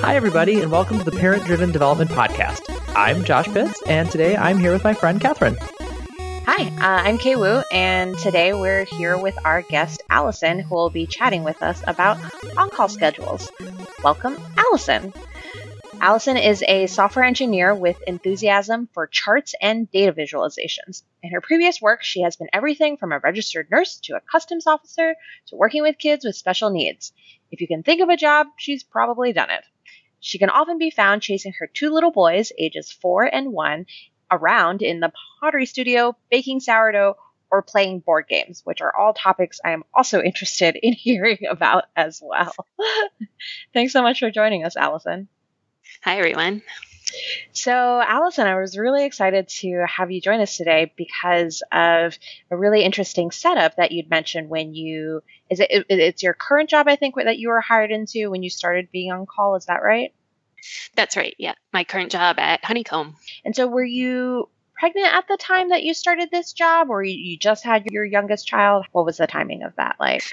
Hi, everybody, and welcome to the Parent Driven Development Podcast. I'm Josh Pitts, and today I'm here with my friend Catherine. Hi, uh, I'm Kay Wu, and today we're here with our guest Allison, who will be chatting with us about on call schedules. Welcome, Allison. Allison is a software engineer with enthusiasm for charts and data visualizations. In her previous work, she has been everything from a registered nurse to a customs officer to working with kids with special needs. If you can think of a job, she's probably done it. She can often be found chasing her two little boys, ages four and one, around in the pottery studio, baking sourdough, or playing board games, which are all topics I am also interested in hearing about as well. Thanks so much for joining us, Allison. Hi, everyone. So, Allison, I was really excited to have you join us today because of a really interesting setup that you'd mentioned when you is it it's your current job I think that you were hired into when you started being on call, is that right? That's right. Yeah. My current job at Honeycomb. And so were you pregnant at the time that you started this job or you just had your youngest child? What was the timing of that like?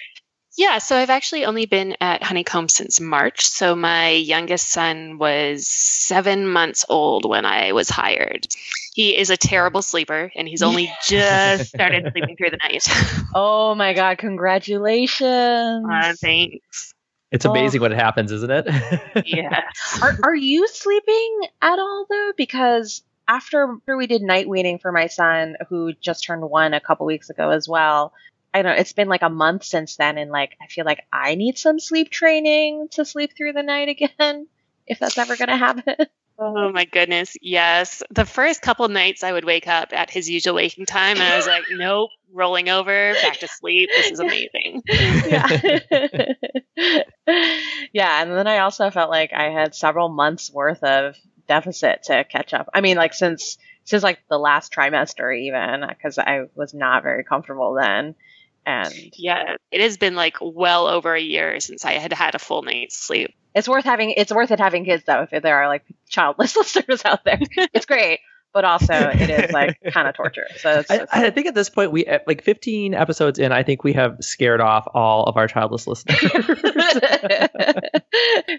Yeah, so I've actually only been at Honeycomb since March. So my youngest son was seven months old when I was hired. He is a terrible sleeper and he's only just started sleeping through the night. oh my God, congratulations. Uh, thanks. It's amazing oh. what happens, isn't it? yeah. Are, are you sleeping at all though? Because after we did night weaning for my son, who just turned one a couple weeks ago as well, I don't know, it's been like a month since then, and like I feel like I need some sleep training to sleep through the night again, if that's ever gonna happen. Oh my goodness, yes. The first couple nights I would wake up at his usual waking time and I was like, nope, rolling over, back to sleep. This is amazing. yeah. yeah, and then I also felt like I had several months worth of deficit to catch up. I mean, like since since like the last trimester even because I was not very comfortable then. And yeah, it has been like well over a year since I had had a full night's sleep. It's worth having. It's worth it having kids though. If there are like childless listeners out there, it's great. But also, it is like kind of torture. So it's, it's, I, I, think at this point, we like 15 episodes in. I think we have scared off all of our childless listeners.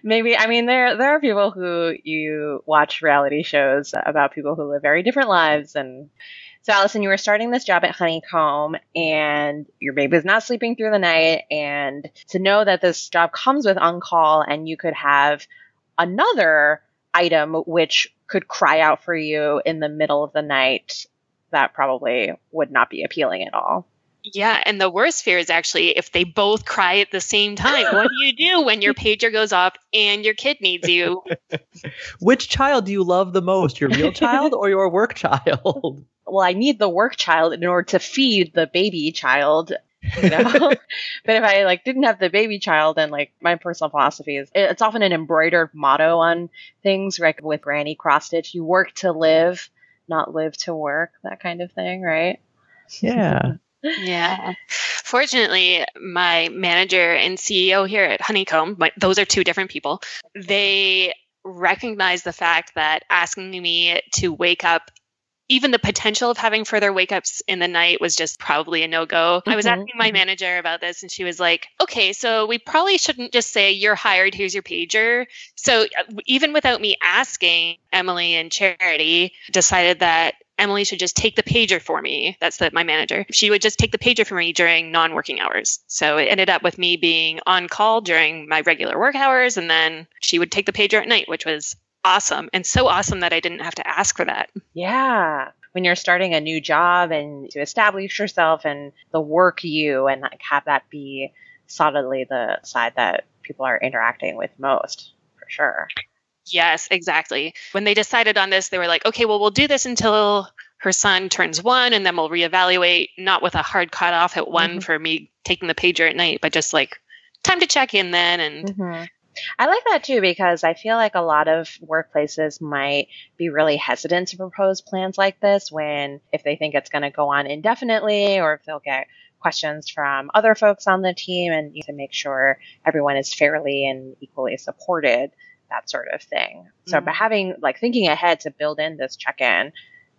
Maybe I mean there there are people who you watch reality shows about people who live very different lives and so, Allison, you were starting this job at Honeycomb and your baby is not sleeping through the night. And to know that this job comes with on call and you could have another item which could cry out for you in the middle of the night, that probably would not be appealing at all. Yeah, and the worst fear is actually if they both cry at the same time. What do you do when your pager goes off and your kid needs you? Which child do you love the most, your real child or your work child? Well, I need the work child in order to feed the baby child. You know? but if I like didn't have the baby child, then like my personal philosophy is it's often an embroidered motto on things, like with Granny cross stitch, you work to live, not live to work, that kind of thing, right? Yeah. yeah. Fortunately, my manager and CEO here at Honeycomb, my, those are two different people. They recognize the fact that asking me to wake up even the potential of having further wake ups in the night was just probably a no go. Mm-hmm. I was mm-hmm, asking my mm-hmm. manager about this, and she was like, okay, so we probably shouldn't just say, you're hired, here's your pager. So uh, even without me asking, Emily and Charity decided that Emily should just take the pager for me. That's the, my manager. She would just take the pager for me during non working hours. So it ended up with me being on call during my regular work hours, and then she would take the pager at night, which was awesome and so awesome that I didn't have to ask for that. Yeah. When you're starting a new job and to establish yourself and the work you and like have that be solidly the side that people are interacting with most, for sure. Yes, exactly. When they decided on this, they were like, okay, well, we'll do this until her son turns one and then we'll reevaluate, not with a hard cutoff at one mm-hmm. for me taking the pager at night, but just like time to check in then and mm-hmm. I like that too because I feel like a lot of workplaces might be really hesitant to propose plans like this when if they think it's going to go on indefinitely or if they'll get questions from other folks on the team and you can make sure everyone is fairly and equally supported that sort of thing. So mm-hmm. by having like thinking ahead to build in this check-in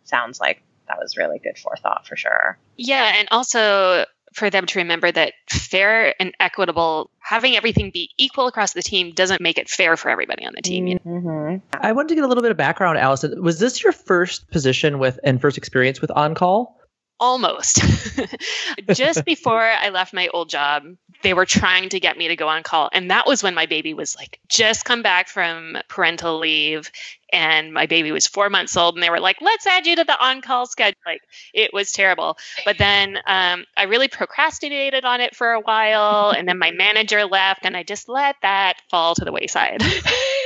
sounds like that was really good forethought for sure. Yeah, and also for them to remember that fair and equitable, having everything be equal across the team doesn't make it fair for everybody on the team. Mm-hmm. I wanted to get a little bit of background, Allison. Was this your first position with and first experience with on call? Almost. Just before i left my old job they were trying to get me to go on call and that was when my baby was like just come back from parental leave and my baby was four months old and they were like let's add you to the on-call schedule like it was terrible. But then um, i really procrastinated on it for a while and then my manager left and i just let that fall to the wayside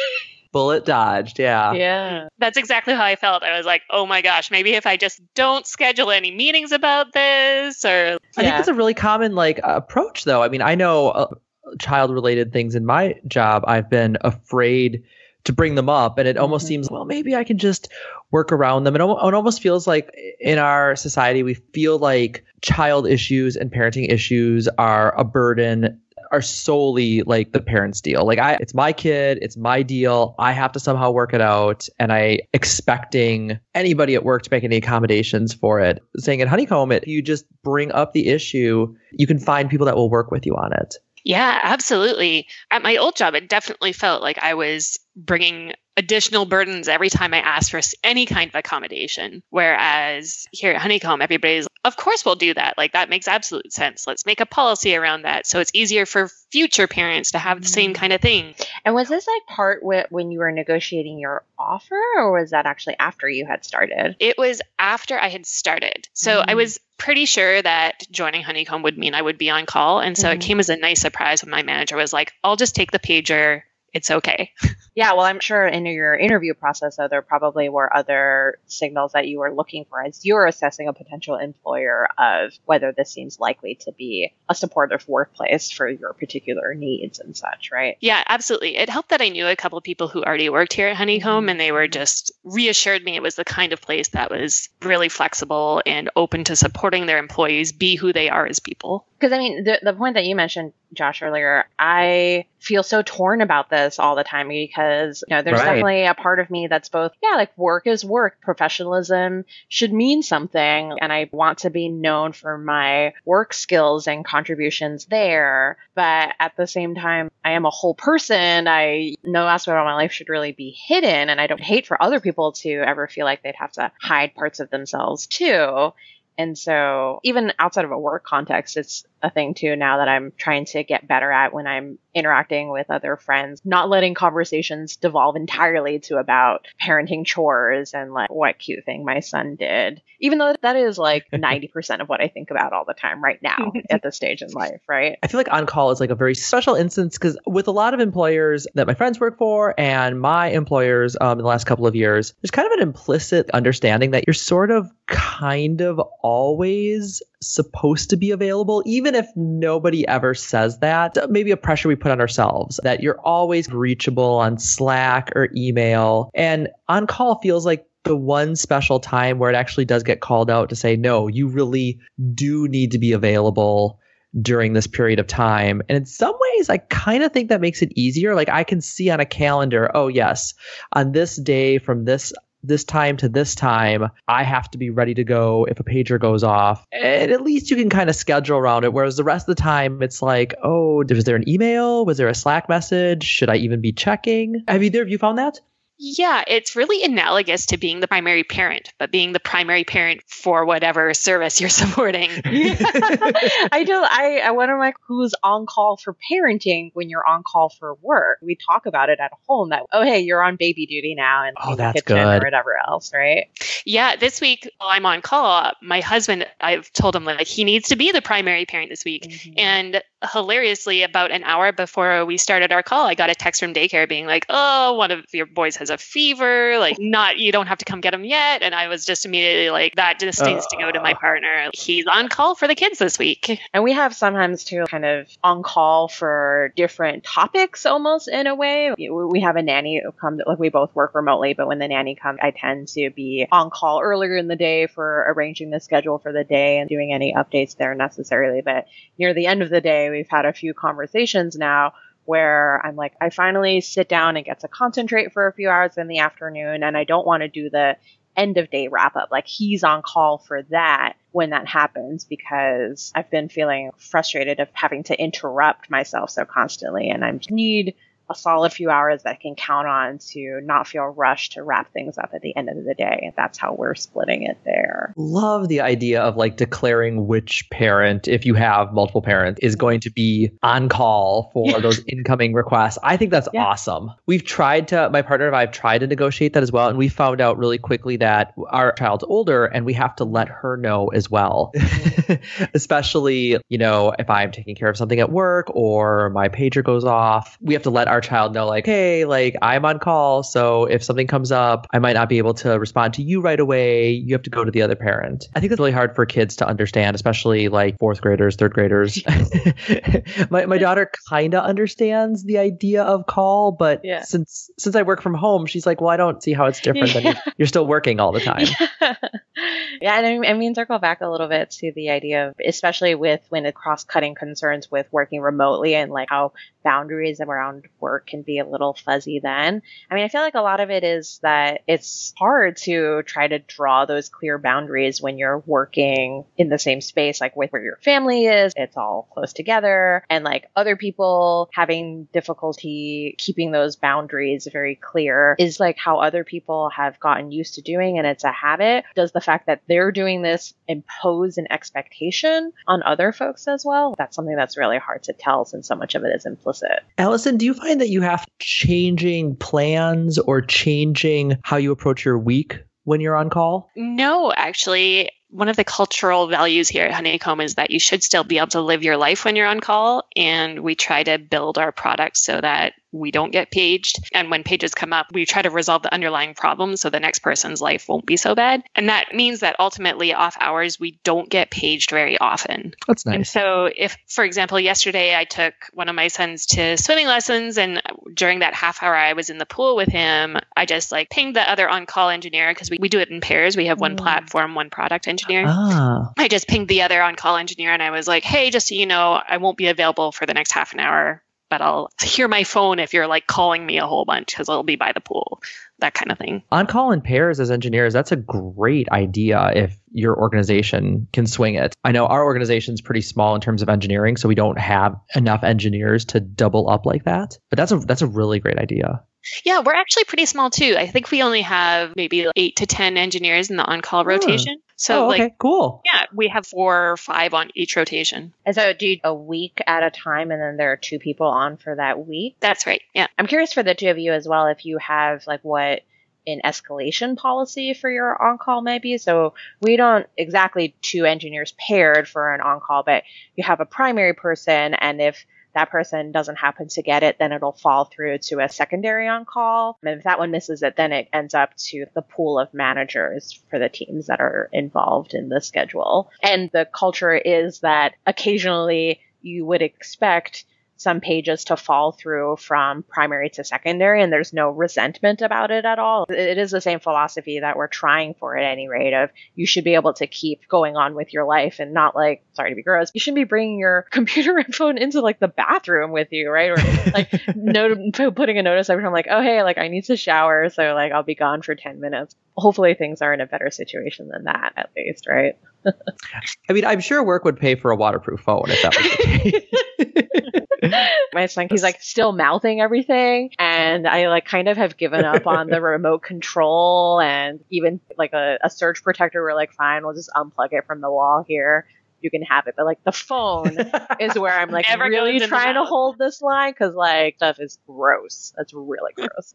bullet dodged. Yeah. Yeah. That's exactly how I felt. I was like, oh my gosh, maybe if I just don't schedule any meetings about this or. I yeah. think that's a really common like approach though. I mean, I know uh, child related things in my job. I've been afraid to bring them up and it almost mm-hmm. seems well maybe i can just work around them and it almost feels like in our society we feel like child issues and parenting issues are a burden are solely like the parents deal. Like I it's my kid, it's my deal. I have to somehow work it out and I expecting anybody at work to make any accommodations for it. Saying at Honeycomb it you just bring up the issue, you can find people that will work with you on it. Yeah, absolutely. At my old job, it definitely felt like I was bringing additional burdens every time I ask for any kind of accommodation. Whereas here at Honeycomb, everybody's, of course, we'll do that. Like, that makes absolute sense. Let's make a policy around that so it's easier for future parents to have the same mm. kind of thing. And was this like part when you were negotiating your offer, or was that actually after you had started? It was after I had started. So mm. I was pretty sure that joining Honeycomb would mean I would be on call. And so mm. it mm-hmm. came as a nice surprise when my manager was like, I'll just take the pager it's okay. yeah, well, I'm sure in your interview process, though, there probably were other signals that you were looking for as you were assessing a potential employer of whether this seems likely to be a supportive workplace for your particular needs and such, right? Yeah, absolutely. It helped that I knew a couple of people who already worked here at Honeycomb, mm-hmm. and they were just reassured me it was the kind of place that was really flexible and open to supporting their employees be who they are as people. Because I mean, the, the point that you mentioned, Josh, earlier, I feel so torn about this all the time because you know there's right. definitely a part of me that's both yeah like work is work professionalism should mean something and i want to be known for my work skills and contributions there. But at the same time i am a whole person. I no aspect of my life should really be hidden and i don't hate for other people to ever feel like they'd have to hide parts of themselves too and so even outside of a work context, it's a thing too now that I'm trying to get better at when I'm interacting with other friends, not letting conversations devolve entirely to about parenting chores and like what cute thing my son did. Even though that is like 90% of what I think about all the time right now at this stage in life, right? I feel like on call is like a very special instance because with a lot of employers that my friends work for and my employers um, in the last couple of years, there's kind of an implicit understanding that you're sort of kind of always supposed to be available, even if nobody ever says that. Maybe a pressure we put on ourselves that you're always reachable on Slack or email. And on call feels like the one special time where it actually does get called out to say, no, you really do need to be available during this period of time. And in some ways, I kind of think that makes it easier. Like I can see on a calendar, oh, yes, on this day from this this time to this time, I have to be ready to go if a pager goes off. And at least you can kind of schedule around it. Whereas the rest of the time, it's like, oh, was there an email? Was there a Slack message? Should I even be checking? Have either of you found that? Yeah, it's really analogous to being the primary parent, but being the primary parent for whatever service you're supporting. I do. I, I wonder like who's on call for parenting when you're on call for work. We talk about it at home that oh hey you're on baby duty now and oh that's kitchen good or whatever else, right? Yeah, this week while I'm on call, my husband I've told him like he needs to be the primary parent this week, mm-hmm. and hilariously about an hour before we started our call, I got a text from daycare being like, oh one of your boys has has a fever, like not you don't have to come get him yet. And I was just immediately like, that just needs uh, to go to my partner. He's on call for the kids this week. And we have sometimes too kind of on call for different topics almost in a way. We have a nanny who comes like we both work remotely, but when the nanny comes, I tend to be on call earlier in the day for arranging the schedule for the day and doing any updates there necessarily. But near the end of the day, we've had a few conversations now where I'm like, I finally sit down and get to concentrate for a few hours in the afternoon, and I don't want to do the end of day wrap up. Like he's on call for that when that happens because I've been feeling frustrated of having to interrupt myself so constantly and I need a solid few hours that I can count on to not feel rushed to wrap things up at the end of the day. That's how we're splitting it there. Love the idea of like declaring which parent, if you have multiple parents, is going to be on call for yeah. those incoming requests. I think that's yeah. awesome. We've tried to, my partner and I have tried to negotiate that as well. And we found out really quickly that our child's older and we have to let her know as well. Especially, you know, if I'm taking care of something at work or my pager goes off, we have to let our our child know like hey like i'm on call so if something comes up i might not be able to respond to you right away. You have to go to the other parent. I think it's really hard for kids to understand especially like fourth graders third graders. My, my daughter kind of understands the idea of call but yeah. since since i work from home she's like well i don't see how it's different yeah. than you're, you're, still working all the time. Yeah, yeah and I mean circle back a little bit to the idea of especially with when it cross-cutting concerns with working remotely and like how boundaries around work can be a little fuzzy then. I mean, I feel like a lot of it is that it's hard to try to draw those clear boundaries when you're working in the same space, like with where your family is. It's all close together and like other people having difficulty keeping those boundaries very clear is like how other people have gotten used to doing and it's a habit. Does the fact that they're doing this impose an expectation on other folks as well? That's something that's really hard to tell since so much of it is implicit. Allison, do you find find that you have changing plans or changing how you approach your week when you're on call? No, actually. One of the cultural values here at Honeycomb is that you should still be able to live your life when you're on call. And we try to build our products so that we don't get paged. And when pages come up, we try to resolve the underlying problem so the next person's life won't be so bad. And that means that ultimately, off hours, we don't get paged very often. That's nice. And so, if, for example, yesterday I took one of my sons to swimming lessons, and during that half hour I was in the pool with him, I just like pinged the other on call engineer because we, we do it in pairs. We have one mm. platform, one product engineer. Ah. I just pinged the other on call engineer and I was like, hey, just so you know, I won't be available for the next half an hour but I'll hear my phone if you're like calling me a whole bunch because I'll be by the pool, that kind of thing. On call in pairs as engineers, that's a great idea if your organization can swing it. I know our organization is pretty small in terms of engineering, so we don't have enough engineers to double up like that. But that's a that's a really great idea. Yeah, we're actually pretty small too. I think we only have maybe eight to 10 engineers in the on call hmm. rotation. So, oh, okay, like, cool. Yeah, we have four or five on each rotation. And so, do you, a week at a time, and then there are two people on for that week? That's right. Yeah. I'm curious for the two of you as well if you have like what an escalation policy for your on call maybe. So we don't exactly two engineers paired for an on call, but you have a primary person, and if that person doesn't happen to get it, then it'll fall through to a secondary on call. And if that one misses it, then it ends up to the pool of managers for the teams that are involved in the schedule. And the culture is that occasionally you would expect some pages to fall through from primary to secondary and there's no resentment about it at all. It is the same philosophy that we're trying for at any rate of you should be able to keep going on with your life and not like, sorry to be gross, you shouldn't be bringing your computer and phone into like the bathroom with you, right? Or like no, putting a notice every time like, oh, hey, like I need to shower. So like I'll be gone for 10 minutes. Hopefully things are in a better situation than that at least, right? I mean, I'm sure work would pay for a waterproof phone if that was the case. My son, he's like still mouthing everything. And I like kind of have given up on the remote control and even like a, a surge protector. We're like, fine, we'll just unplug it from the wall here you can have it. But like the phone is where I'm like really trying to hold this line because like stuff is gross. That's really gross.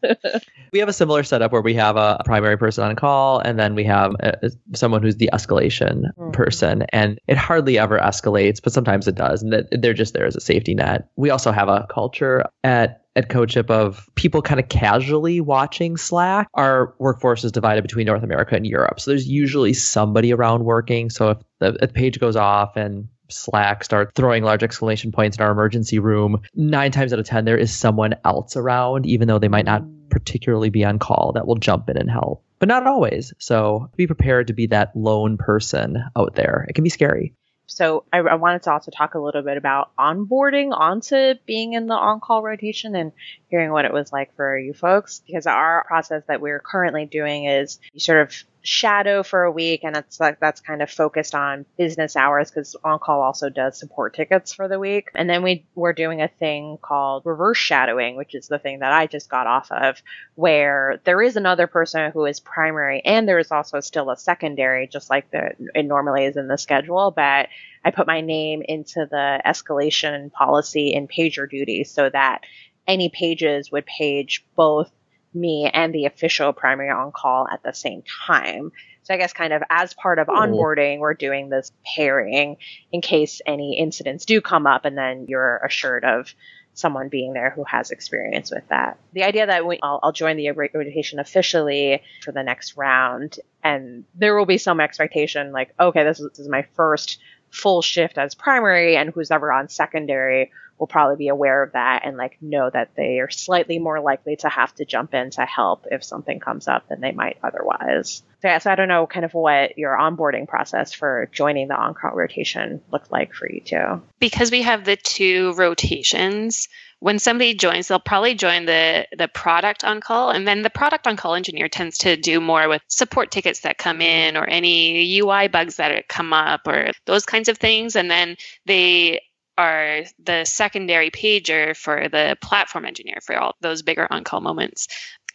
we have a similar setup where we have a primary person on call and then we have a, someone who's the escalation mm-hmm. person. And it hardly ever escalates, but sometimes it does. And they're just there as a safety net. We also have a culture at at CodeShip of people kind of casually watching Slack. Our workforce is divided between North America and Europe. So there's usually somebody around working. So if the, if the page goes off and Slack start throwing large exclamation points in our emergency room, nine times out of 10, there is someone else around, even though they might not particularly be on call that will jump in and help. But not always. So be prepared to be that lone person out there. It can be scary. So I, I, wanted to also talk a little bit about onboarding onto being in the on-call rotation and hearing what it was like for you folks. Because our process that we're currently doing is you sort of shadow for a week and that's like that's kind of focused on business hours because on call also does support tickets for the week and then we we're doing a thing called reverse shadowing which is the thing that i just got off of where there is another person who is primary and there is also still a secondary just like the it normally is in the schedule but i put my name into the escalation policy in PagerDuty so that any pages would page both me and the official primary on call at the same time. So I guess kind of as part of onboarding, we're doing this pairing in case any incidents do come up and then you're assured of someone being there who has experience with that. The idea that we, I'll, I'll join the rotation officially for the next round and there will be some expectation like, okay, this is, this is my first full shift as primary and who's ever on secondary will probably be aware of that and like know that they are slightly more likely to have to jump in to help if something comes up than they might otherwise. So, yeah, so I don't know kind of what your onboarding process for joining the on-call rotation looked like for you too. Because we have the two rotations, when somebody joins, they'll probably join the the product on call, and then the product on call engineer tends to do more with support tickets that come in or any UI bugs that come up or those kinds of things, and then they are the secondary pager for the platform engineer for all those bigger on call moments.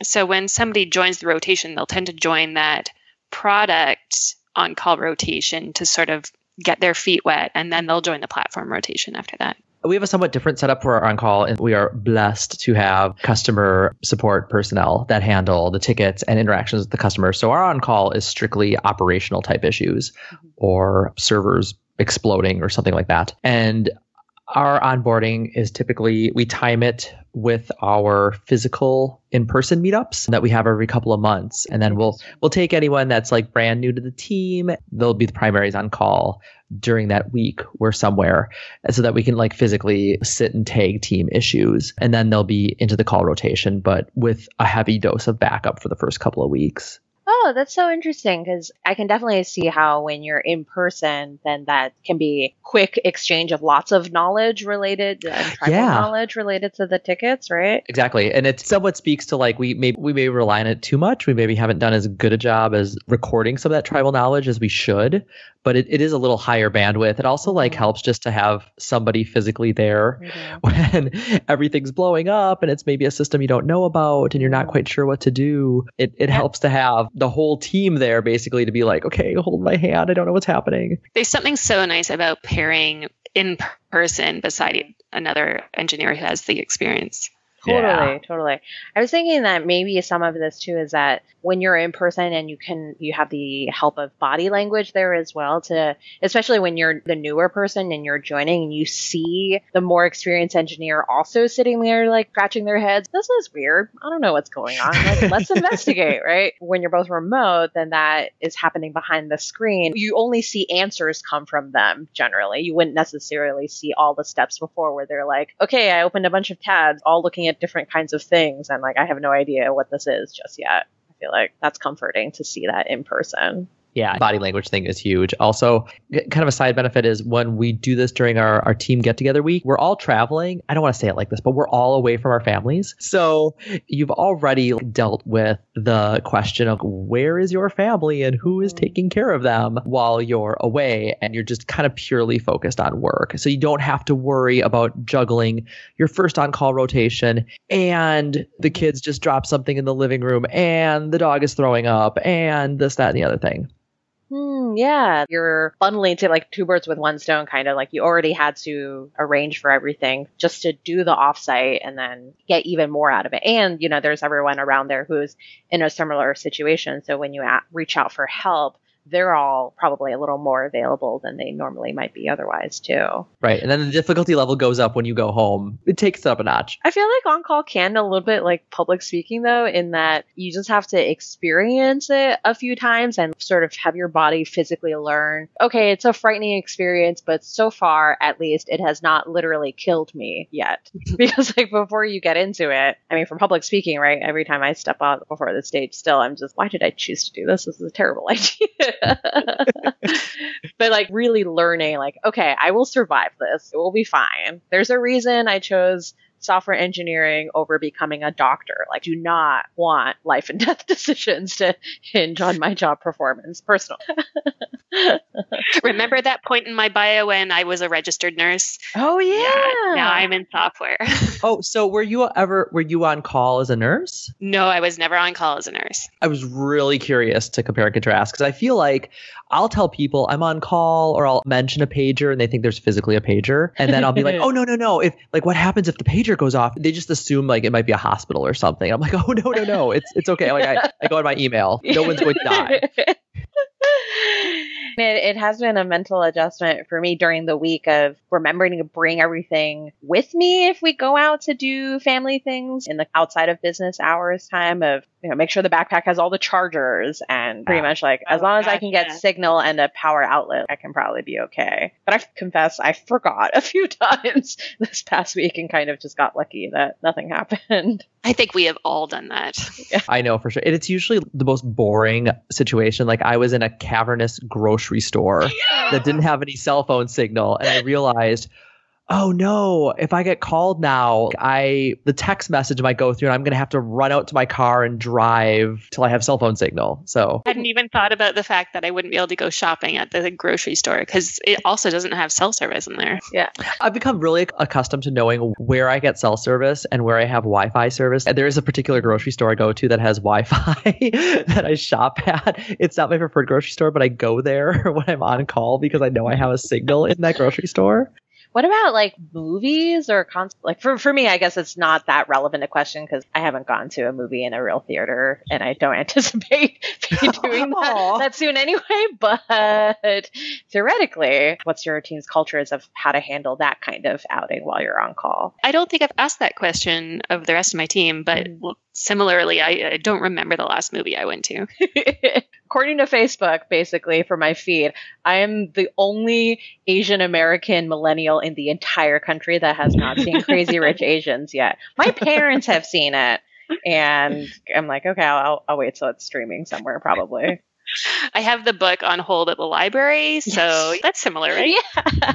So when somebody joins the rotation, they'll tend to join that product on call rotation to sort of get their feet wet, and then they'll join the platform rotation after that. We have a somewhat different setup for our on call, and we are blessed to have customer support personnel that handle the tickets and interactions with the customer. So our on call is strictly operational type issues mm-hmm. or servers exploding or something like that. And our onboarding is typically we time it with our physical in-person meetups that we have every couple of months. And then we'll we'll take anyone that's like brand new to the team. They'll be the primaries on call during that week we're somewhere so that we can like physically sit and tag team issues. And then they'll be into the call rotation but with a heavy dose of backup for the first couple of weeks oh, Oh, that's so interesting because I can definitely see how when you're in person, then that can be quick exchange of lots of knowledge related and tribal yeah. knowledge related to the tickets, right? Exactly, and it somewhat speaks to like we maybe we may rely on it too much. We maybe haven't done as good a job as recording some of that tribal knowledge as we should but it, it is a little higher bandwidth. It also like mm-hmm. helps just to have somebody physically there mm-hmm. when everything's blowing up and it's maybe a system you don't know about and you're not quite sure what to do. It it yeah. helps to have the whole team there basically to be like, okay, hold my hand. I don't know what's happening. There's something so nice about pairing in person beside another engineer who has the experience. Totally, yeah. totally. I was thinking that maybe some of this too is that when you're in person and you can you have the help of body language there as well to especially when you're the newer person and you're joining and you see the more experienced engineer also sitting there like scratching their heads. This is weird. I don't know what's going on. Like, let's investigate, right? When you're both remote, then that is happening behind the screen. You only see answers come from them generally. You wouldn't necessarily see all the steps before where they're like, okay, I opened a bunch of tabs all looking at different kinds of things and like I have no idea what this is just yet. I feel like that's comforting to see that in person yeah, body language thing is huge. Also, kind of a side benefit is when we do this during our, our team get together week, we're all traveling. I don't want to say it like this, but we're all away from our families. So you've already dealt with the question of where is your family and who is mm-hmm. taking care of them while you're away. And you're just kind of purely focused on work. So you don't have to worry about juggling your first on call rotation and the kids just drop something in the living room and the dog is throwing up and this, that, and the other thing. Hmm, yeah, you're bundling to like two birds with one stone, kind of like you already had to arrange for everything just to do the offsite and then get even more out of it. And, you know, there's everyone around there who's in a similar situation. So when you at, reach out for help, they're all probably a little more available than they normally might be otherwise too. Right. And then the difficulty level goes up when you go home. It takes it up a notch. I feel like on call can a little bit like public speaking though, in that you just have to experience it a few times and sort of have your body physically learn, okay, it's a frightening experience, but so far at least it has not literally killed me yet. because like before you get into it, I mean, for public speaking, right? Every time I step out before the stage still, I'm just, why did I choose to do this? This is a terrible idea. but like really learning, like, okay, I will survive this. It will be fine. There's a reason I chose software engineering over becoming a doctor. Like, do not want life and death decisions to hinge on my job performance, personal. Remember that point in my bio when I was a registered nurse? Oh yeah. now I'm in software. Oh, so were you ever were you on call as a nurse? no, I was never on call as a nurse. I was really curious to compare and contrast because I feel like I'll tell people I'm on call or I'll mention a pager and they think there's physically a pager. And then I'll be like, oh, no, no, no. If like what happens if the pager goes off? They just assume like it might be a hospital or something. I'm like, oh, no, no, no. It's, it's okay. Like I, I go on my email. No one's going to die. It, it has been a mental adjustment for me during the week of remembering to bring everything with me if we go out to do family things in the outside of business hours time of you know make sure the backpack has all the chargers and pretty much like as Oh, long as I can get gotcha. signal and a power outlet I can probably be okay. But I confess I forgot a few times this past week and kind of just got lucky that nothing happened. I think we have all done that. I know for sure. And it's usually the most boring situation. Like I was in a cavernous grocery store that didn't have any cell phone signal and I realized oh no if i get called now i the text message might go through and i'm going to have to run out to my car and drive till i have cell phone signal so I hadn't even thought about the fact that I wouldn't be able to go shopping at the grocery store because it also doesn't have cell service in there. Yeah. I've become really accustomed to knowing where i get cell service and where i have wi-fi service and there is a particular grocery store i go to that has wi-fi that i shop at it's not my preferred grocery store but i go there when i'm on call because i know i have a signal in that grocery store What about like movies or con- like for for me? I guess it's not that relevant a question because I haven't gone to a movie in a real theater, and I don't anticipate be doing that, that soon anyway. But theoretically, what's your team's cultures of how to handle that kind of outing while you're on call? I don't think I've asked that question of the rest of my team, but Mm. Similarly, I, I don't remember the last movie I went to. According to Facebook, basically for my feed, I am the only Asian American millennial in the entire country that has not seen Crazy Rich Asians yet. My parents have seen it, and I'm like, okay, I'll, I'll wait till it's streaming somewhere, probably. I have the book on hold at the library, so Yes. that's similar, right? Yeah.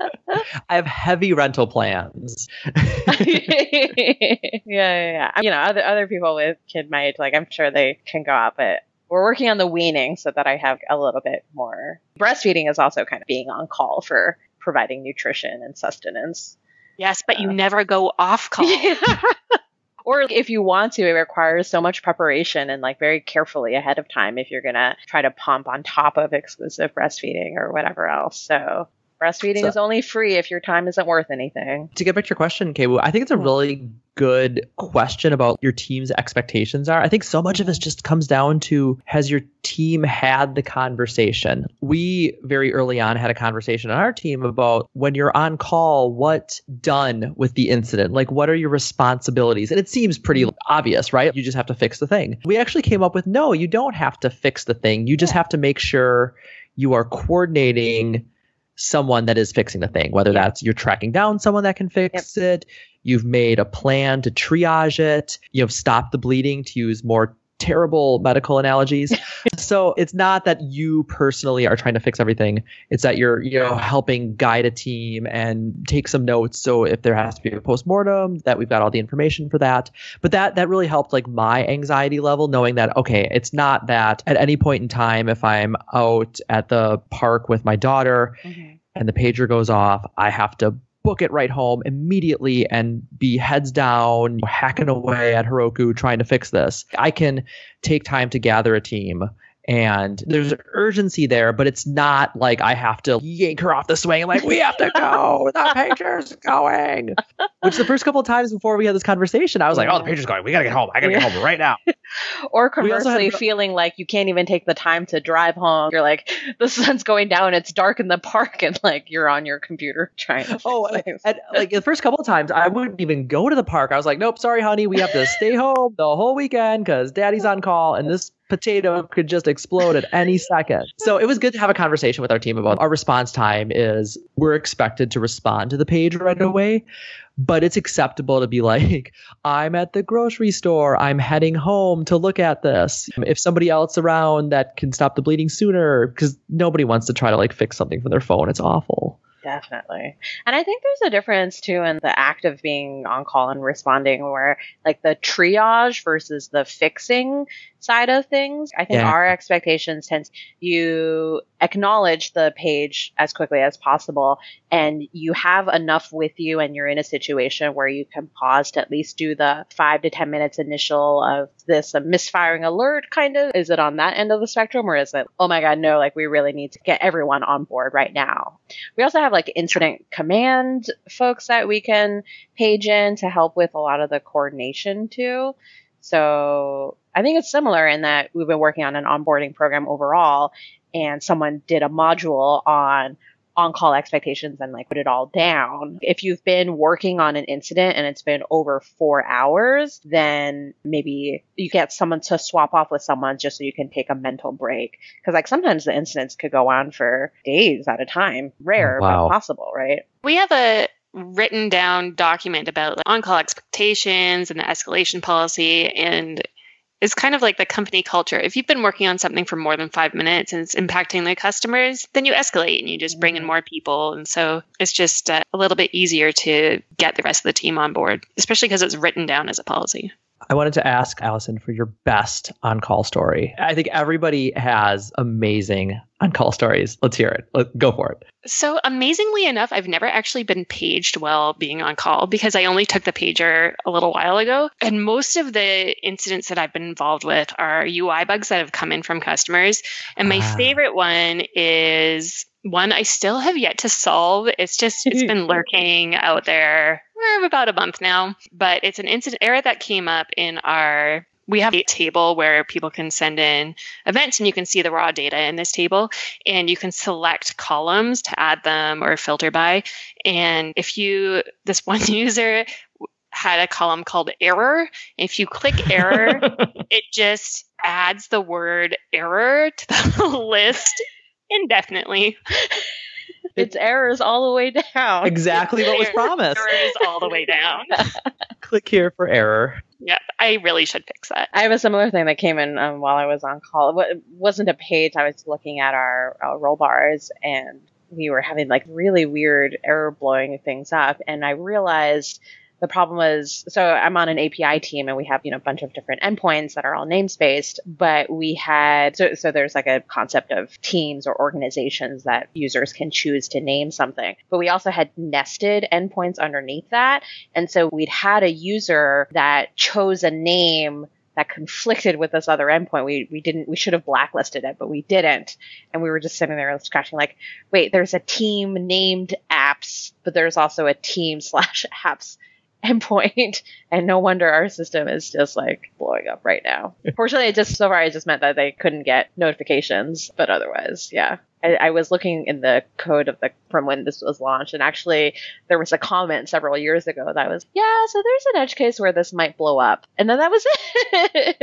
i have heavy rental plans yeah, yeah, yeah. You know, other other people with kid my age, like I'm sure they can go out, but we're working on the weaning so that I have a little bit more. Breastfeeding is also kind of being on call for providing nutrition and sustenance. Yes, but you Uh, never go off call. or if you want to, it requires so much preparation and like very carefully ahead of time if you're gonna try to pump on top of exclusive breastfeeding or whatever else. So breastfeeding So- is only free if your time isn't worth anything. to get back to your question, Kay Wu, I think it's a really good question about your team's expectations are. I think so much of this just comes down to has your team had the conversation? We very early on had a conversation on our team about when you're on call, what's done with the incident? Like, what are your responsibilities? And it seems pretty mm-hmm. obvious, right? You just have to fix the thing. We actually came up with no, you don't have to fix the thing. You just have to make sure you are coordinating someone that is fixing the thing, whether that's you're tracking down someone that can fix it, you've made a plan to triage it, you have stopped the bleeding to use more terrible medical analogies. so it's not that you personally are trying to fix everything. It's that you're, you know, helping guide a team and take some notes. So if there has to be a postmortem, that we've got all the information for that. But that that really helped like my anxiety level, knowing that okay, it's not that at any point in time, if I'm out at the park with my daughter mm-hmm. and the pager goes off, I have to book it right home immediately and be heads down, hacking away at Heroku trying to fix this. I can take time to gather a team. And there's urgency there, but it's not like I have to yank her off the swing. Like we have to go. The pager's going. Which the first couple of times before we had this conversation, I was like, "Oh, the pager's going. We gotta get home. I gotta get home right now." Or conversely, had- feeling like you can't even take the time to drive home. You're like, the sun's going down, it's dark in the park, and like you're on your computer trying to. Oh, things. and, like the first couple of times, I wouldn't even go to the park. I was like, "Nope, sorry, honey, we have to stay home the whole weekend because Daddy's on call, and this potato could just explode at any second. So it was good to have a conversation with our team about our response time. Is we're expected to respond to the page right away, but it's acceptable to be like, "I'm at the grocery store. I'm heading home to look at this." If somebody else around that can stop the bleeding sooner, because nobody wants to try to like fix something from their phone, it's awful. Definitely. And I think there's a difference too in the act of being on call and responding where like the triage versus the fixing side of things. I think yeah. our expectations tends you acknowledge the page as quickly as possible and you have enough with you and you're in a situation where you can pause to at least do the five to 10 minutes initial of this a misfiring alert kind of. Is it on that end of the spectrum or is it, oh my God, no, like we really need to get everyone on board right now? We also have like incident command folks that we can page in to help with a lot of the coordination too. So I think it's similar in that we've been working on an onboarding program overall, and someone did a module on on call expectations and like put it all down. If you've been working on an incident and it's been over four hours, then maybe you get someone to swap off with someone just so you can take a mental break. Cause like sometimes the incidents could go on for days at a time. Rare, oh, wow. but possible, right? We have a written down document about like, on call expectations and the escalation policy and it's kind of like the company culture. If you've been working on something for more than five minutes and it's impacting the customers, then you escalate and you just bring in mm-hmm. more people. And so it's just uh, a little bit easier to get the rest of the team on board, especially because it's written down as a policy. I wanted to ask Allison for your best on call story. I think everybody has amazing on call stories. Let's hear it. Let, go for it. So, amazingly enough, I've never actually been paged while being on call because I only took the pager a little while ago. And most of the incidents that I've been involved with are UI bugs that have come in from customers. And my ah. favorite one is one I still have yet to solve. It's just, it's been lurking out there for about a month now. But it's an incident error that came up in our we have a table where people can send in events and you can see the raw data in this table and you can select columns to add them or filter by and if you this one user had a column called error if you click error it just adds the word error to the list indefinitely it's errors all the way down. Exactly what was promised. Errors all the way down. Click here for error. Yeah, I really should fix that. I have a similar thing that came in um, while I was on call. It wasn't a page. I was looking at our, our Rollbars and we were having like really weird error blowing things up. And I realized the problem was so I'm on an API team and we have, you know, a bunch of different endpoints that are all namespaced, but we had so so there's like a concept of teams or organizations that users can choose to name something. But we also had nested endpoints underneath that. And so we'd had a user that chose a name that conflicted with this other endpoint. We we didn't we should have blacklisted it, but we didn't. And we were just sitting there scratching like, wait, there's a team named apps, but there's also a team slash apps endpoint. And no wonder our system is just like blowing up right now. Fortunately, it just so far it just meant that they couldn't get notifications, but otherwise, yeah. I, I, was looking in the code of the from when this was launched, and actually there was a comment several years ago that was, yeah, so there's an edge case where this might blow up, and then that was it.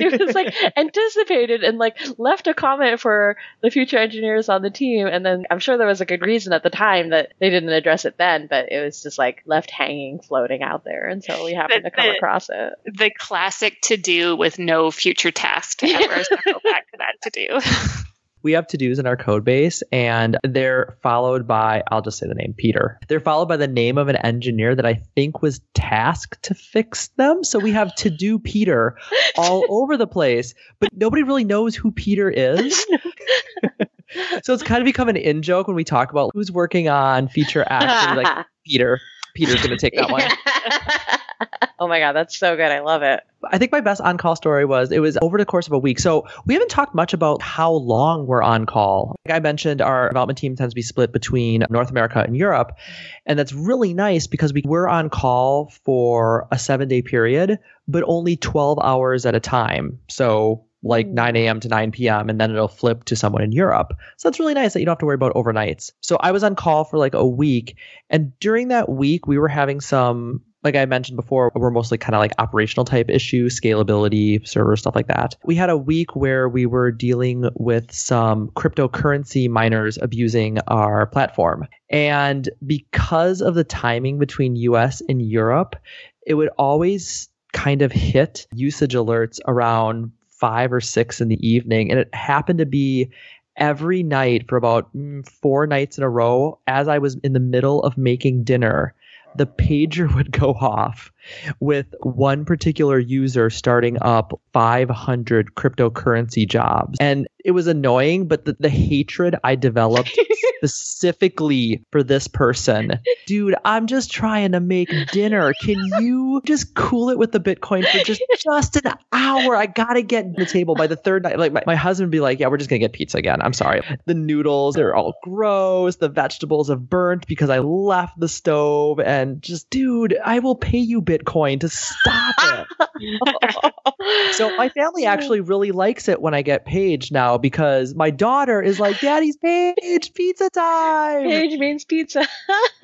it was like anticipated and like left a comment for the future engineers on the team, and then I'm sure there was a good reason at the time that they didn't address it then, but it was just like left hanging, floating out there until we happened the, to come the, across it. The classic to do with no future task to ever go back to that to do we have to dos in our code base and they're followed by I'll just say the name Peter. They're followed by the name of an engineer that I think was tasked to fix them. So we have to do Peter all over the place, but nobody really knows who Peter is. so it's kind of become an in joke when we talk about who's working on feature X. like Peter. Peter's going to take that one. oh my god, that's so good. I love it. I think my best on call story was it was over the course of a week. So we haven't talked much about how long we're on call. Like I mentioned, our development team tends to be split between North America and Europe. And that's really nice because we were on call for a seven day period, but only 12 hours at a time. So like hmm. 9 a.m. to 9 p.m. and then it'll flip to someone in Europe. So that's really nice that you don't have to worry about overnights. So I was on call for like a week. And during that week, we were having some like I mentioned before, we're mostly kind of like operational type issues, scalability, server, stuff like that. We had a week where we were dealing with some cryptocurrency miners abusing our platform. And because of the timing between US and Europe, it would always kind of hit usage alerts around five or six in the evening. And it happened to be every night for about mm, four nights in a row, as I was in the middle of making dinner, the pager would go off with one particular user starting up 500 cryptocurrency jobs. And it was annoying, but the, the hatred I developed specifically for this person. Dude, I'm just trying to make dinner. Can you just cool it with the Bitcoin for just just an hour? I gotta get the table by the third night. Like my, my husband would be like, Yeah, we're just gonna get pizza again. I'm sorry. The noodles, they're all gross. The vegetables have burnt because I left the stove. And just, dude, I will pay you Bitcoin to stop it. so my family actually really likes it when I get paged now because my daughter is like, Daddy's page, pizza time. Page means pizza.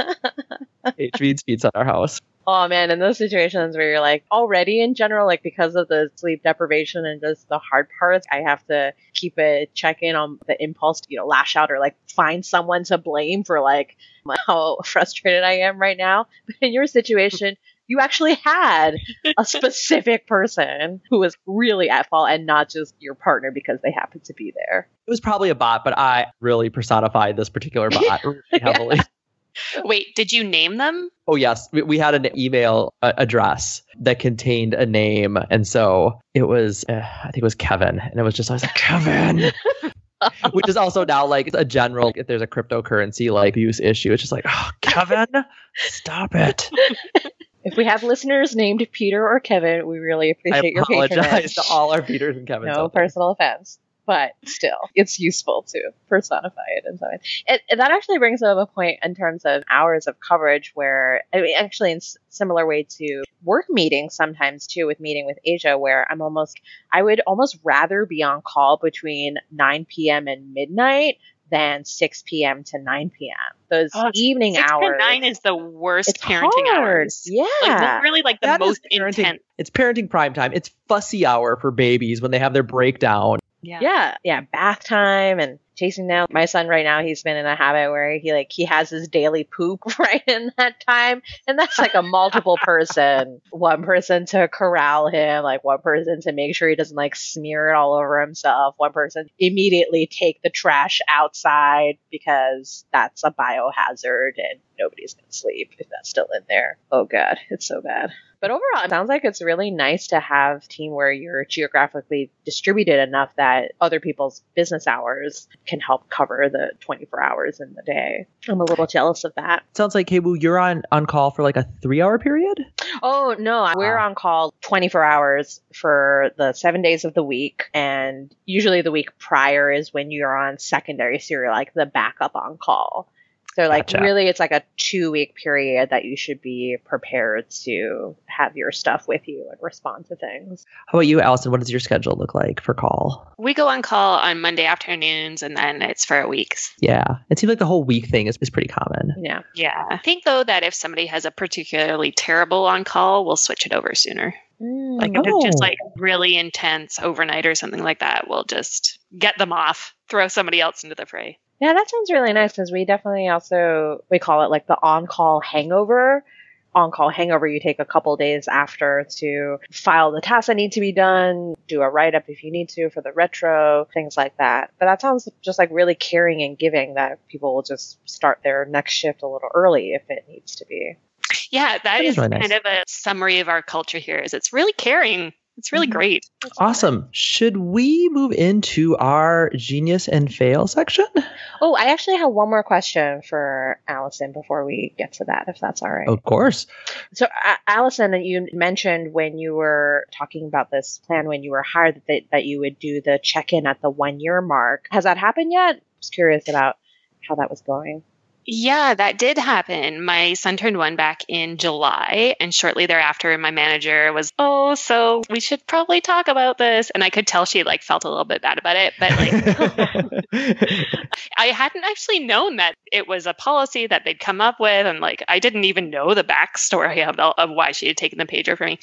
Page means pizza at our house. Oh man, in those situations where you're like already in general, like because of the sleep deprivation and just the hard parts, I have to keep a check in on the impulse to, you know, lash out or like find someone to blame for like how frustrated I am right now. But in your situation, you actually had a specific person who was really at fault and not just your partner because they happened to be there. It was probably a bot, but I really personified this particular bot really heavily. Wait, did you name them? Oh yes, we, we had an email uh, address that contained a name, and so it was uh, I think it was Kevin, and it was just I was like Kevin. Which is also now like a general if there's a cryptocurrency like use issue, it's just like, oh Kevin, stop it. If we have listeners named Peter or Kevin, we really appreciate your patronage. I apologize to all our Peters and Kevins. no personal offense, but still, it's useful to personify it in some way. It, it- that actually brings up a point in terms of hours of coverage, where I mean, actually, in s- similar way to work meetings sometimes too, with meeting with Asia, where I'm almost, I would almost rather be on call between 9 p.m. and midnight than 6 p.m. to 9 p.m. Those Oh, it's- evening Six hours. to nine is the worst it's parenting hard. hours. Yeah. Like really like the That is most intense. It's parenting prime time. It's fussy hour for babies when they have their breakdown. Yeah. Yeah bath time and chasing down my son right now he's been in a habit where he like he has his daily poop right in that time and that's like a multiple person. One person to corral him like one person to make sure he doesn't like smear it all over himself. One person immediately take the trash outside because that's a biohazard and nobody's gonna sleep if that's still in there. Oh god. It's so bad but overall, it sounds like it's really nice to have a team where you're geographically distributed enough that other people's business hours can help cover the 24 hours in the day. I'm a little jealous of that. Sounds like hey, Wu, you're on on call for like a three hour period. Oh, no, we're Ah. on call 24 hours for the seven days of the week. And usually the week prior is when you're on secondary, so you're like the backup on call. So, like, Gotcha. really, it's like a two week period that you should be prepared to have your stuff with you and respond to things. How about you, Allison? What does your schedule look like for call? We go on call on Monday afternoons and then it's for weeks. Yeah, it seems like the whole week thing is, is pretty common. Yeah. Yeah. I think though that if somebody has a particularly terrible on call, we'll switch it over sooner. Mm. Like if it's just Oh. like really intense overnight or something like that, we'll just get them off, throw somebody else into the fray. Yeah, that sounds really nice because we definitely also we call it like the on-call hangover. On-call hangover, you take a couple days after to file the tasks that need to be done, do a write-up if you need to for the retro, things like that. But that sounds just like really caring and giving that people will just start their next shift a little early if it needs to be. Yeah, that That is is really nice. kind of a summary of our culture here. Is it's really caring. It's really Mhm. great. Awesome. Should we move into our genius and fail section? Oh, I actually have one more question for Allison before we get to that, if that's all right. Of course. So, uh, Allison, you mentioned when you were talking about this plan when you were hired that, that you would do the check in at the one year mark. Has that happened yet? Just curious about how that was going. Yeah, that did happen. My son turned one back in July, and shortly thereafter, my manager was, "Oh, so we should probably talk about this." And I could tell she like felt a little bit bad about it, but like I hadn't actually known that it was a policy that they'd come up with, and like I didn't even know the backstory of, of why she had taken the pager for me.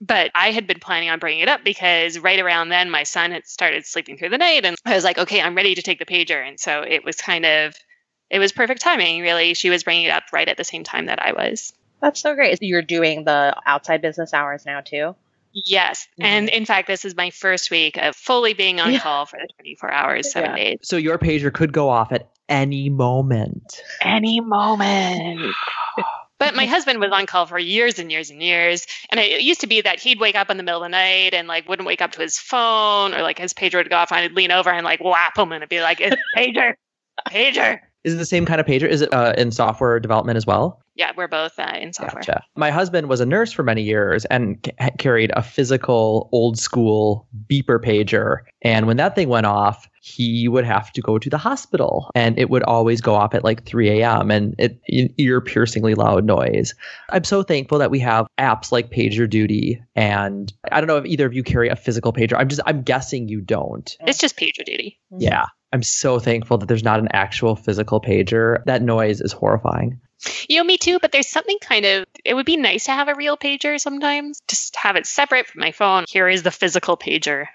But I had been planning on bringing it up because right around then, my son had started sleeping through the night, and I was like, "Okay, I'm ready to take the pager." And so it was kind of, it was perfect timing. Really, she was bringing it up right at the same time that I was. That's so great. You're doing the outside business hours now too. Yes. Mm-hmm. And in fact, this is my first week of fully being on Yeah. call for the 24 hours, seven Yeah. days. So your pager could go off at any moment. Any moment. But my husband was on call for years and years and years. And it used to be that he'd wake up in the middle of the night and like wouldn't wake up to his phone or like his pager would go off and I'd lean over and like whap him and it'd be like, it's pager, pager. Is it the same kind of pager? Is it uh, in software development as well? Yeah, we're both uh, in software. Gotcha. My husband was a nurse for many years and ca- carried a physical, old school beeper pager. And when that thing went off, he would have to go to the hospital and it would always go off at like 3 a.m. and it an ear piercingly loud noise. I'm so thankful that we have apps like PagerDuty. And I don't know if either of you carry a physical pager. I'm just, I'm guessing you don't. It's just pager duty. Yeah. I'm so thankful that there's not an actual physical pager. That noise is horrifying. You know, me too, but there's something kind of, it would be nice to have a real pager sometimes. Just have it separate from my phone. Here is the physical pager.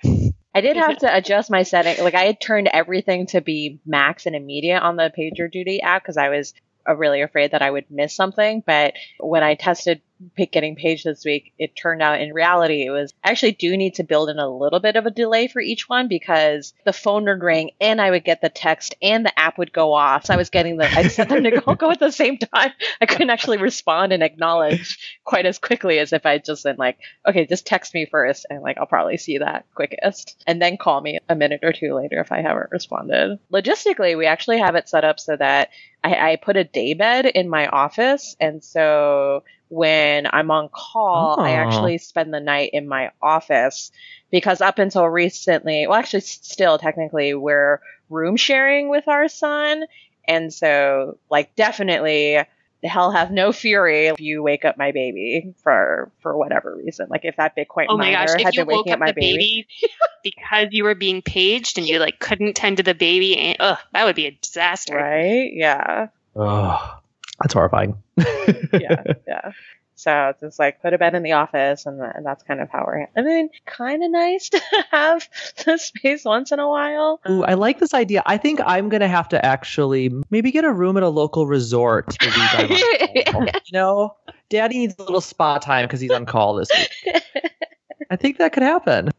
I did have to adjust my setting. Like I had turned everything to be max and immediate on the PagerDuty app because I was uh, really afraid that I would miss something. But when I tested pa- getting paged this week, it turned out in reality it was I actually do need to build in a little bit of a delay for each one because the phone would ring and I would get the text and the app would go off. So I was getting the I sent them to go, go at the same time. I couldn't actually respond and acknowledge quite as quickly as if I just been like, okay, just text me first and like I'll probably see that quickest. And then call me a minute or two later if I haven't responded. Logistically, we actually have it set up so that I, I put a day bed in my office and so when I'm on call, I Oh. actually spend the night in my office because up until recently, well, actually, still technically, we're room sharing with our son. And so, like, definitely, the hell have no fury if you wake up my baby for for whatever reason. Like, if that Bitcoin Oh my miner gosh, had if you been woke up up my the baby, baby, because you were being paged and you like couldn't tend to the baby, and, ugh, that would be a disaster. right? Yeah, Oh, that's horrifying. yeah, yeah. So it's just like put a bed in the office, and, and that's kind of how we're. I mean, kind of nice to have the space once in a while. Ooh, I like this idea. I think I'm gonna have to actually maybe get a room at a local resort. the week I'm on call. you know, Daddy needs a little spa time because he's on call this week. I think that could happen.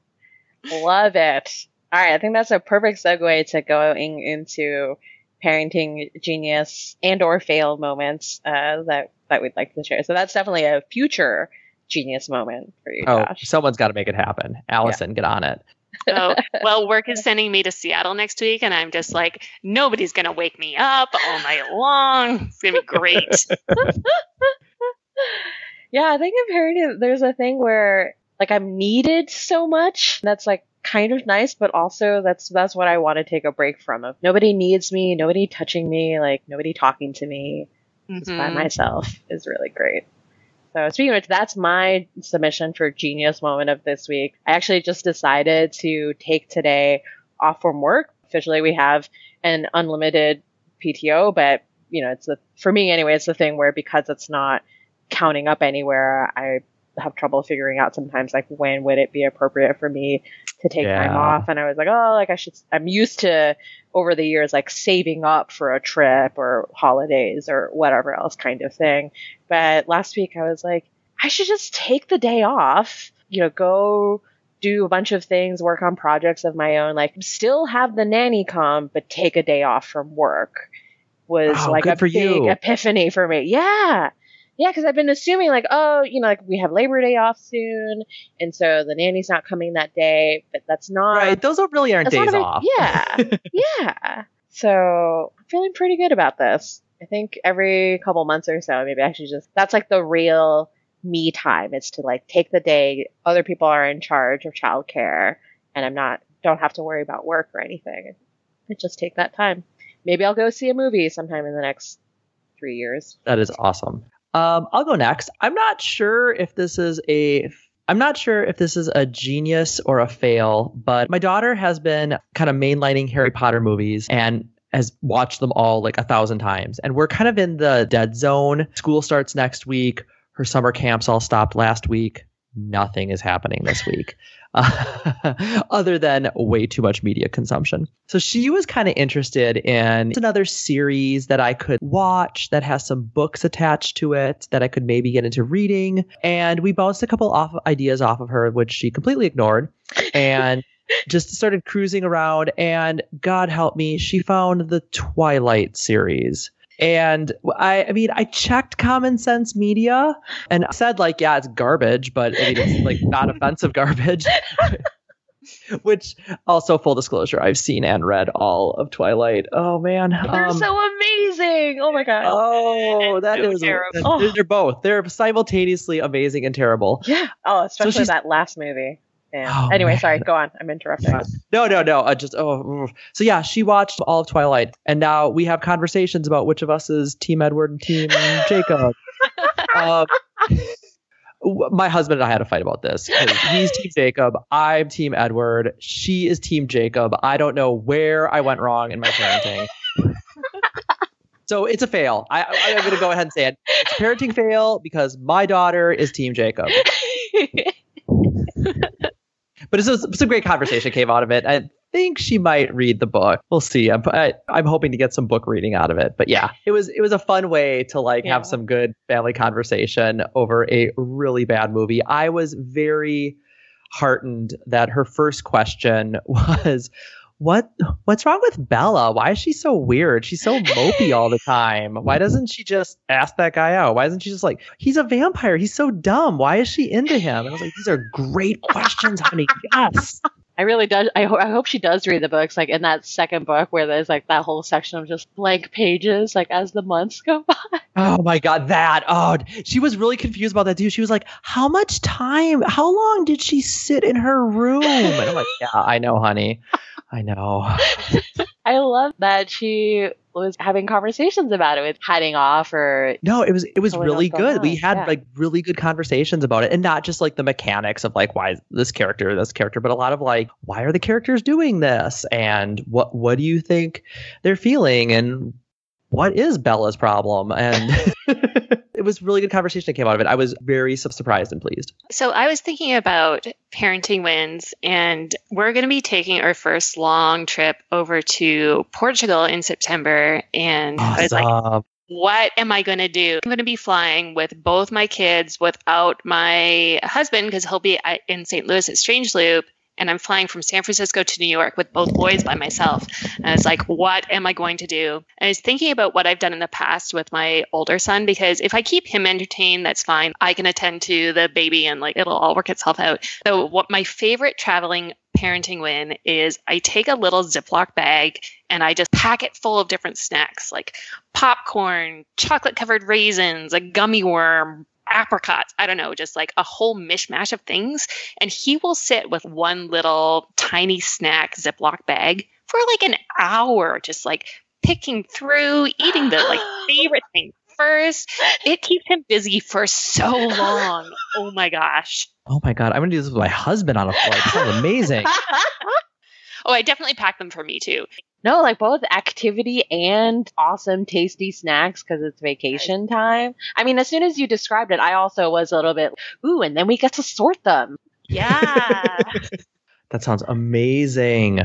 Love it. All right, I think that's a perfect segue to going into parenting genius and or fail moments uh, that that we'd like to share. So that's definitely a future genius moment for you, Oh, Josh. someone's got to make it happen. Allison, get on it. Oh, well, work is sending me to Seattle next week, and I'm just like, nobody's gonna wake me up all night long. It's gonna be great. Yeah, I think in parenting, there's a thing where like I'm needed so much. That's like kind of nice, but also that's that's what I want to take a break from. Of nobody needs me, nobody touching me, like nobody talking to me. just by mm-hmm. myself is really great. So speaking of which, that's my submission for genius moment of this week. I actually just decided to take today off from work. Officially, we have an unlimited PTO, but you know, it's the for me anyway. It's the thing where because it's not counting up anywhere, I have trouble figuring out sometimes like when would it be appropriate for me to take time off. And i was like oh like i should i'm used to over the years like saving up for a trip or holidays or whatever else kind of thing. But last week i was like i should just take the day off you know go do a bunch of things work on projects of my own like still have the nanny come but take a day off from work was Oh, like a big you. epiphany for me. Yeah yeah, because I've been assuming like, oh, you know, like we have Labor Day off soon, and so the nanny's not coming that day, but that's not Right. Those are really aren't days big- off. Yeah, yeah. So I'm feeling pretty good about this. I think every couple months or so, maybe I should just that's like the real me time. It's to like take the day. Other people are in charge of childcare, and I'm not don't have to worry about work or anything. I just take that time. Maybe I'll go see a movie sometime in the next three years. That is awesome. Um, I'll go next. I'm not sure if this is a I'm not sure if this is a genius or a fail, but my daughter has been kind of mainlining Harry Potter movies and has watched them all like a thousand times. And we're kind of in the dead zone. School starts next week. Her summer camps all stopped last week. Nothing is happening this week. Uh, other than way too much media consumption. So she was kind of interested in another series that I could watch that has some books attached to it that I could maybe get into reading. And we bounced a couple off ideas off of her, which she completely ignored. And just started cruising around and god help me she found the twilight series and I, I mean, I checked Common Sense Media and said like, yeah, it's garbage, but I mean, it's like not offensive garbage. Which also, full disclosure, I've seen and read all of Twilight. Oh man, they're um, so amazing! Oh my god! Oh, that so is terrible. Oh. They're both. They're simultaneously amazing and terrible. Yeah. Oh, especially so that last movie. Oh, anyway, man. sorry, go on. I'm interrupting. No, no, no. I just oh. So yeah, she watched all of Twilight, and now we have conversations about which of us is Team Edward and Team Jacob. um, my husband and I had a fight about this. He's Team Jacob. I'm Team Edward. She is Team Jacob. I don't know where I went wrong in my parenting. so it's a fail. I, I'm going to go ahead and say it. It's a parenting fail because my daughter is Team Jacob but it's a, it's a great conversation came out of it. I think she might read the book. We'll see. I'm, I, am hoping to get some book reading out of it. But yeah, it was it was a fun way to like yeah. have some good family conversation over a really bad movie. I was very heartened that her first question was what what's wrong with Bella? Why is she so weird? She's so mopey all the time. Why doesn't she just ask that guy out? Why isn't she just like, he's a vampire. He's so dumb. Why is she into him? And I was like, these are great questions, honey. Yes. I really does. I, ho- I hope she does read the books. Like in that second book, where there's like that whole section of just blank pages, like as the months go by. Oh my god, that! Oh, she was really confused about that too. She was like, "How much time? How long did she sit in her room?" And I'm like, "Yeah, I know, honey." I know. I love that she was having conversations about it with heading off or no it was it was really good. We had yeah. like really good conversations about it and not just like the mechanics of like why this character this character but a lot of like why are the characters doing this? And what what do you think they're feeling? And what is bella's problem and it was really good conversation that came out of it. I was very surprised and pleased. So I was thinking about parenting wins, and we're going to be taking our first long trip over to Portugal in September. And awesome. I was like, what am I going to do? I'm going to be flying with both my kids without my husband because he'll be uh, in St. Louis at Strange Loop and I'm flying from San Francisco to New York with both boys by myself. And I was like, what am I going to do? And I was thinking about what I've done in the past with my older son because if I keep him entertained, that's fine. I can attend to the baby and like it'll all work itself out. So, what my favorite traveling parenting win is I take a little Ziploc bag and I just pack it full of different snacks like popcorn, chocolate covered raisins, a gummy worm, apricots, I don't know, just like a whole mishmash of things. And he will sit with one little tiny snack Ziploc bag for like an hour, just like picking through, eating the like favorite thing first. It keeps him busy for so long. Oh my gosh. Oh my god, I'm gonna do this with my husband on a flight. This sounds amazing. oh, I definitely pack them for me too. No, like both activity and awesome, tasty snacks because it's vacation time. I mean, as soon as you described it, I also was a little bit, ooh, and then we get to sort them. Yeah. that sounds amazing.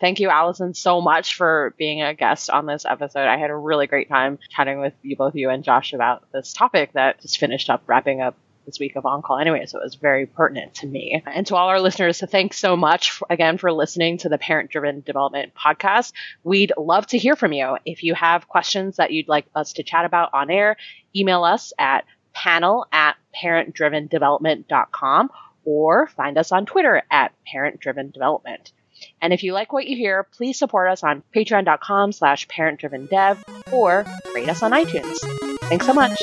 Thank you, Allison, so much for being a guest on this episode. I had a really great time chatting with you, both you and Josh, about this topic that just finished up wrapping up this week of on call anyway, so it was very pertinent to me. And to all our listeners, so thanks so much for, again for listening to the Parent Driven Development podcast. We'd love to hear from you. If you have questions that you'd like us to chat about on air, email us at panel at parentdrivendevelopment.com or find us on Twitter at parentdrivendevelopment. And if you like what you hear, please support us on patreon.com slash parentdrivendev or rate us on iTunes. Thanks so much.